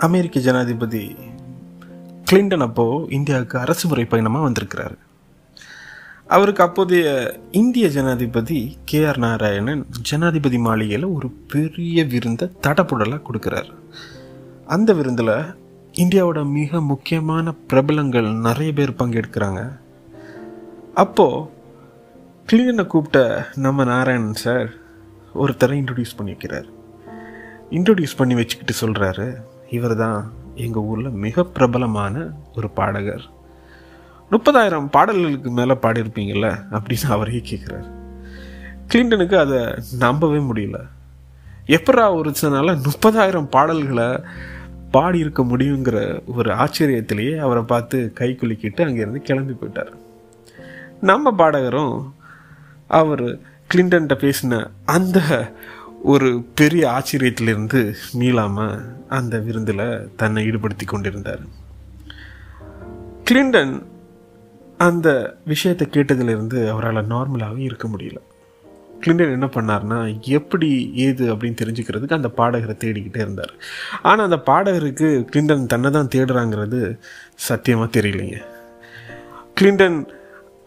அமெரிக்க ஜனாதிபதி கிளின்டன் அப்போது இந்தியாவுக்கு அரசு முறை பயணமாக வந்திருக்கிறாரு. அவருக்கு அப்போதைய இந்திய ஜனாதிபதி கே ஆர் நாராயணன் ஜனாதிபதி மாளிகையில் ஒரு பெரிய விருந்தை தடப்புடலாக கொடுக்குறாரு. அந்த விருந்தில் இந்தியாவோட மிக முக்கியமான பிரபலங்கள் நிறைய பேர் பங்கெடுக்கிறாங்க அப்போது கிளியனை கூப்பிட்ட நம்ம நாராயணன் சார் ஒருத்தரை இன்ட்ரடியூஸ் பண்ணி வைக்கிறார் இன்ட்ரடியூஸ் பண்ணி வச்சுக்கிட்டு சொல்கிறாரு இவர் தான் எங்கள் ஊரில் மிக பிரபலமான ஒரு பாடகர். முப்பதாயிரம் பாடல்களுக்கு மேலே பாடியிருப்பீங்கள்ல அப்படின்னு அவரே கேட்குறாரு கிளின்டனுக்கு அதை நம்பவே முடியல. எப்பரா ஒரு முப்பதாயிரம் பாடல்களை பாடியிருக்க முடியுங்கிற ஒரு ஆச்சரியத்திலேயே அவரை பார்த்து கை குலுக்கிட்டு அங்கேருந்து கிளம்பி போயிட்டார். நம்ம பாடகரும் அவர் கிளின்டன்கிட்ட பேசின அந்த ஒரு பெரிய ஆச்சரியத்திலிருந்து மீளாமல் அந்த விருந்தில் தன்னை ஈடுபடுத்தி கொண்டிருந்தார். கிளின்டன் அந்த விஷயத்தை கேட்டதிலிருந்து அவரால் நார்மலாகவே இருக்க முடியல. கிளின்டன் என்ன பண்ணார்னா எப்படி ஏது அப்படின்னு தெரிஞ்சுக்கிறதுக்கு அந்த பாடகரை தேடிக்கிட்டே இருந்தார். ஆனால் அந்த பாடகருக்கு கிளின்டன் தன்னை தான் தேடுறாங்கிறது சத்தியமாக தெரியலைங்க. கிளின்டன்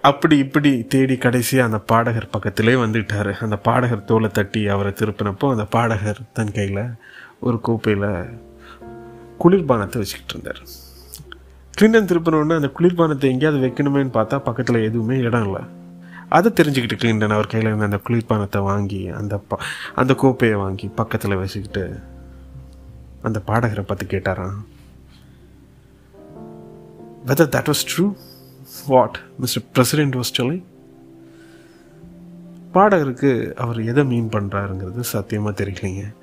அப்படி இப்படி தேடி கடைசியாக அந்த பாடகர் பக்கத்திலே வந்துட்டார். அந்த பாடகர் தோலை தட்டி அவரை திருப்பினப்போ அந்த பாடகர் தன் கையில் ஒரு கோப்பையில் குளிர்பானத்தை வச்சுக்கிட்டு இருந்தார். கிளின்டன் திருப்பினோடனே அந்த குளிர்பானத்தை எங்கேயாவது வைக்கணுமேன்னு பார்த்தா பக்கத்தில் எதுவுமே இடம் இல்லை. அதை தெரிஞ்சுக்கிட்டு கிளின்டன் அவர் கையில் இருந்த அந்த குளிர்பானத்தை வாங்கி அந்த ப அந்த கோப்பையை வாங்கி பக்கத்தில் வச்சுக்கிட்டு அந்த பாடகரை பார்த்து கேட்டாராம் whether that was true what mister president was சொல்லி பாடகருக்கு அவர் எதை மீன் பண்ணுறாருங்கிறது சத்தியமாக தெரியலைங்க.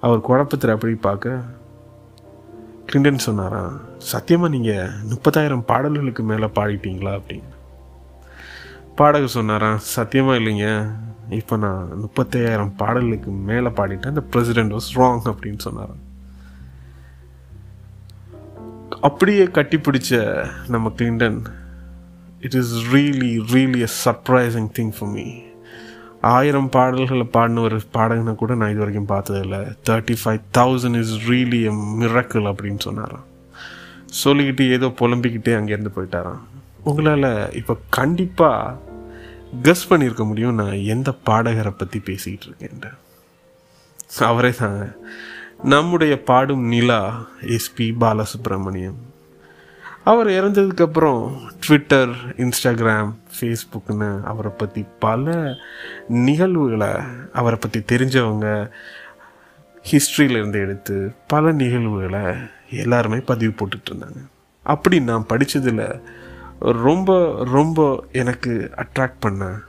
அவர் குழப்பத்தில் அப்படி பார்க்க கிளிண்டன் சொன்னாராம் சத்தியமாக நீங்கள் முப்பதாயிரம் பாடல்களுக்கு மேலே பாடிட்டீங்களா? அப்படின்னு. பாடகர் சொன்னாராம் சத்தியமாக இல்லைங்க. இப்போ நான் முப்பத்தையாயிரம் பாடல்களுக்கு மேலே பாடிட்டேன். அந்த பிரசிடென்ட் வாஸ் ராங் அப்படின்னு சொன்னாராம். அப்படியே கட்டி பிடிச்ச நம்ம Clinton it is really really a surprising thing for me ஆயிரம் பாடல்களை பாடின ஒரு பாடகனை கூட நான் இது வரைக்கும் பார்த்ததில்ல. Thirty five thousand is really a miracle அப்படின்னு சொன்னாராம். சொல்லிக்கிட்டு ஏதோ புலம்பிக்கிட்டே அங்கேருந்து போயிட்டாராம். உங்களால் இப்போ கண்டிப்பாக கஸ் பண்ணியிருக்க முடியும் நான் எந்த பாடகரை பற்றி பேசிக்கிட்டு இருக்கேன்ட்டு. அவரே தாங்க நம்முடைய பாடும் நிலா எஸ்பி பாலசுப்ரமணியம். அவர் இறந்ததுக்கப்புறம் ட்விட்டர் இன்ஸ்டாகிராம் ஃபேஸ்புக்னு அவரை பற்றி பல நிகழ்வுகளை அவரை பற்றி தெரிஞ்சவங்க ஹிஸ்ட்ரியிலேருந்து எடுத்து பல நிகழ்வுகளை எல்லாருமே பதிவு போட்டுட்டு இருந்தாங்க. அப்படி நான் படித்ததில் ரொம்ப ரொம்ப எனக்கு அட்ராக்ட் பண்ண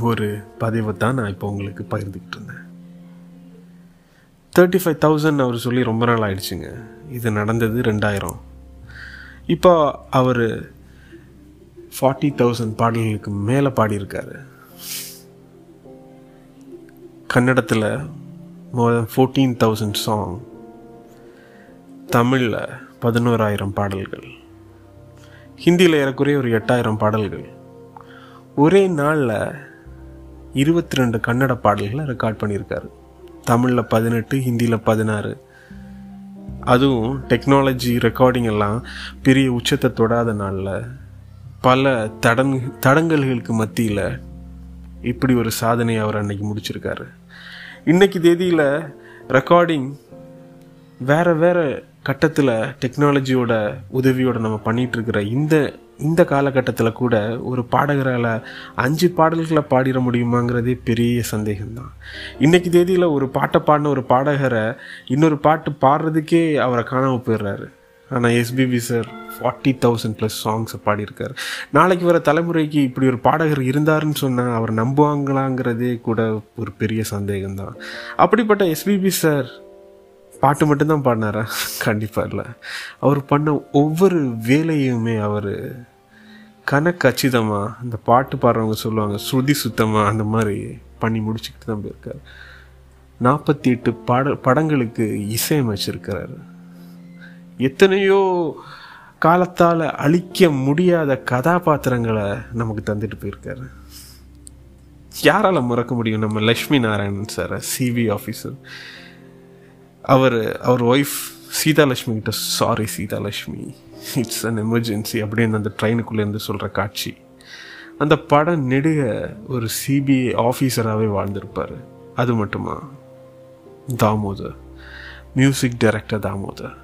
ஒரு பதிவை தான் நான் இப்போ உங்களுக்கு பகிர்ந்துக்கிட்டு இருந்தேன். தேர்ட்டி ஃபைவ் தௌசண்ட் அவர் சொல்லி ரொம்ப நாள் ஆயிடுச்சுங்க. இது நடந்தது ரெண்டாயிரம். இப்போ அவர் ஃபார்ட்டி தௌசண்ட் பாடல்களுக்கு மேலே பாடியிருக்காரு. கன்னடத்தில் more than fourteen thousand song தமிழில் பதினோராயிரம் பாடல்கள். ஹிந்தியில் ஏறக்குறைய ஒரு எட்டாயிரம் பாடல்கள். ஒரே நாளில் இருபத்தி ரெண்டு கன்னட பாடல்களை ரெக்கார்ட் பண்ணியிருக்காரு. தமிழில் பதினெட்டு ஹிந்தியில் பதினாறு. அதுவும் டெக்னாலஜி ரெக்கார்டிங் எல்லாம் பெரிய உச்சத்தை தொடாத நாளில் பல தடங் தடங்கல்களுக்கு மத்தியில் இப்படி ஒரு சாதனையை அவர் அன்னைக்கு முடிச்சிருக்காரு. இன்னைக்கு தேதியில் ரெக்கார்டிங் வேற வேற கட்டத்தில் டெக்னாலஜியோட உதவியோட நம்ம பண்ணிகிட்ருக்கிற இருக்கிற இந்த இந்த காலகட்டத்தில் கூட ஒரு பாடகரால் அஞ்சு பாடல்களை பாடிட முடியுமாங்கிறதே பெரிய சந்தேகம்தான். இன்றைக்கு தேதியில் ஒரு பாட்டை பாடின ஒரு பாடகரை இன்னொரு பாட்டு பாடுறதுக்கே அவரை காணாமல் போயிடுறாரு. ஆனால் SPB sir forty thousand plus சாங்ஸை பாடியிருக்கார். நாளைக்கு வர தலைமுறைக்கு இப்படி ஒரு பாடகர் இருந்தாருன்னு சொன்னால் அவர் நம்புவாங்களாங்கிறதே கூட ஒரு பெரிய சந்தேகம்தான். அப்படிப்பட்ட எஸ்பிபி சார் பாட்டு மட்டும்தான் பாடினாரா? கண்டிப்பாக இல்லை. அவர் பண்ண ஒவ்வொரு வேலையுமே அவர் கணக்கச்சிதமாக அந்த பாட்டு பாடுறவங்க சொல்லுவாங்க ஸ்ருதி சுத்தமாக அந்த மாதிரி பண்ணி முடிச்சுக்கிட்டு தான் போயிருக்காரு. நாற்பத்தி எட்டு பாட படங்களுக்கு இசையமைச்சிருக்கிறாரு. எத்தனையோ காலத்தால் அழிக்க முடியாத கதாபாத்திரங்களை நமக்கு தந்துட்டு போயிருக்காரு. யாரால் மறக்க முடியும் நம்ம Lakshmi Narayanan sir CV officer அவர் அவர் ஒய்ஃப் சீதாலட்சுமி கிட்ட sorry Seethalakshmi. It's an emergency அப்படின்னு அந்த ட்ரெயினுக்குள்ளேருந்து சொல்கிற காட்சி. அந்த படம் நெடுக ஒரு சிபிஐ ஆஃபீஸராகவே வாழ்ந்திருப்பார். அது மட்டுமா? தாமோதர். Music director Damodar.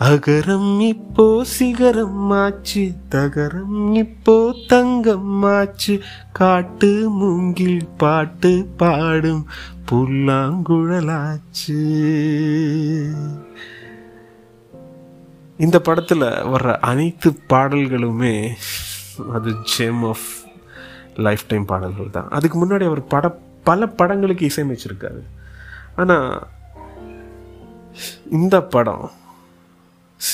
அகரம் இப்போ சிகரம் ஆச்சு தகரம் இப்போ தங்கம் ஆச்சு. காட்டு மூங்கில் பாட்டு பாடும் புல்லாங்குழலாச்சு. இந்த படத்தில் வர்ற அனைத்து பாடல்களுமே அது ஜெம் ஆஃப் லைஃப் டைம் பாடல்கள் தான். அதுக்கு முன்னாடி அவர் பட பல படங்களுக்கு இசையமைச்சிருக்காரு. ஆனால் இந்த படம்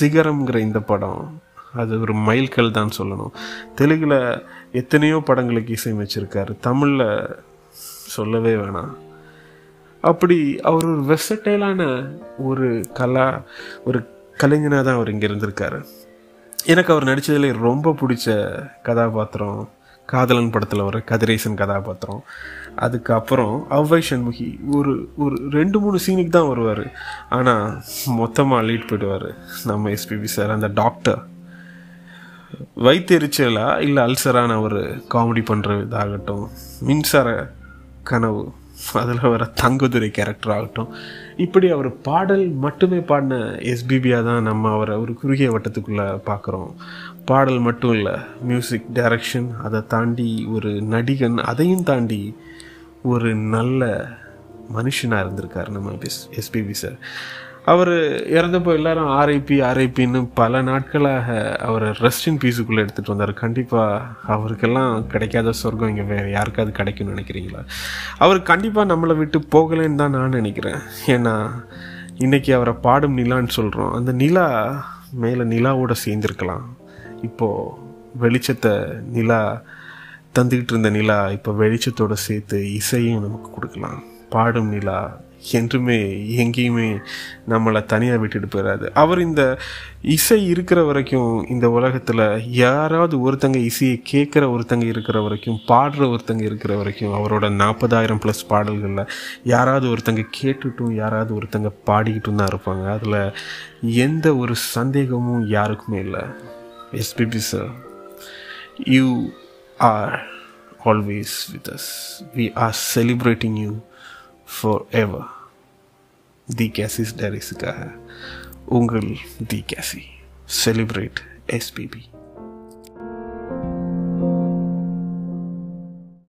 சிகரம்ங்கிற இந்த படம் அது ஒரு மைல்கல் தான் சொல்லணும். தெலுங்கில் எத்தனையோ படங்களுக்கு இசையமைச்சிருக்காரு. தமிழில் சொல்லவே வேணாம். அப்படி அவர் ஒரு வெசட்டைலான ஒரு கலா ஒரு கலைஞனாக தான் அவர் இங்கே இருந்திருக்காரு. எனக்கு அவர் நடித்ததில் ரொம்ப பிடிச்ச கதாபாத்திரம் காதலன் படத்தில் வர கதிரேசன் கதாபாத்திரம். அதுக்கப்புறம் அவ்வை சண்முகி ஒரு ஒரு ரெண்டு மூணு சீனுக்கு தான் வருவார். ஆனால் மொத்தமாக லீட் போயிடுவார். நம்ம எஸ்பிபி சார் அந்த டாக்டர் வைத்தெரிச்சலா இல்லை அல்சரான ஒரு காமெடி பண்ணுற இதாகட்டும் மின்சார கனவு. அதில் வர தங்கதுரை கேரக்டர் ஆகட்டும். இப்படி அவர் பாடல் மட்டுமே பாடின எஸ்பிபியாக தான் நம்ம அவரை ஒரு குறுகிய வட்டத்துக்குள்ளே பார்க்குறோம். பாடல் மட்டும் இல்லை மியூசிக் டைரக்ஷன் அதை தாண்டி ஒரு நடிகன் அதையும் தாண்டி ஒரு நல்ல மனுஷனாக இருந்திருக்கார் நம்ம எஸ் எஸ்பிபி சார் அவர் இறந்தப்போ எல்லாரும் ஆர்ஐபி ஆர்ஐபின்னு பல நாட்களாக அவரை ரெஸ்ட் இன் பீஸுக்குள்ளே எடுத்துகிட்டு வந்தார். கண்டிப்பாக அவருக்கெல்லாம் கிடைக்காத சொர்க்கம் இங்கே வேறு யாருக்காவது கிடைக்கும்னு நினைக்கிறீங்களா? அவர் கண்டிப்பாக நம்மளை விட்டு போகலைன்னு தான் நான் நினைக்கிறேன். ஏன்னா இன்றைக்கி அவரை பாடும் நிலான்னு சொல்கிறோம் அந்த நிலா மேலே நிலாவோட சேர்ந்துருக்கலாம். இப்போது வெளிச்சத்தை நிலா தந்துக்கிட்டு இருந்த நிலா இப்போ வெளிச்சத்தோடு சேர்த்து இசையும் நமக்கு கொடுக்கலாம். பாடும் நிலா என்றுமே எங்கேயுமே நம்மளை தனியாக விட்டுட்டு போயிடாது அவர் இந்த இசை இருக்கிற வரைக்கும் இந்த உலகத்தில் யாராவது ஒருத்தங்க இசையை கேட்குற ஒருத்தங்க இருக்கிற வரைக்கும் பாடுற ஒருத்தங்க இருக்கிற வரைக்கும் அவரோட நாற்பதாயிரம் ப்ளஸ் பாடல்களில் யாராவது ஒருத்தங்க கேட்டுட்டும் யாராவது ஒருத்தங்க பாடிக்கிட்டும் தான் இருப்பாங்க. அதில் எந்த ஒரு சந்தேகமும் யாருக்குமே இல்லை. SPB sir you are always with us we are celebrating दी कैसी डेरिसिका है? उंगल दी कैसी? Celebrate S P B